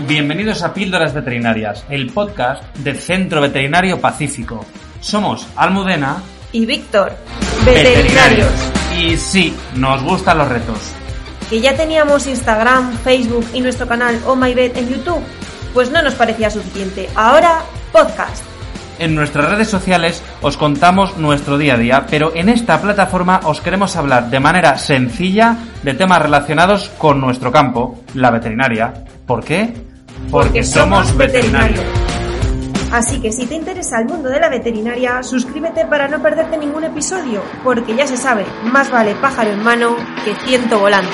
Bienvenidos a Píldoras Veterinarias, el podcast de Centro Veterinario Pacífico. Somos Almudena y Víctor, veterinarios. Y sí, nos gustan los retos. Que ya teníamos Instagram, Facebook y nuestro canal Oh My Vet en YouTube, pues no nos parecía suficiente. Ahora, podcast. En nuestras redes sociales os contamos nuestro día a día, pero en esta plataforma os queremos hablar de manera sencilla de temas relacionados con nuestro campo, la veterinaria. ¿Por qué? Porque, somos veterinarios. Así que si te interesa el mundo de la veterinaria, suscríbete para no perderte ningún episodio, porque ya se sabe, más vale pájaro en mano que ciento volante.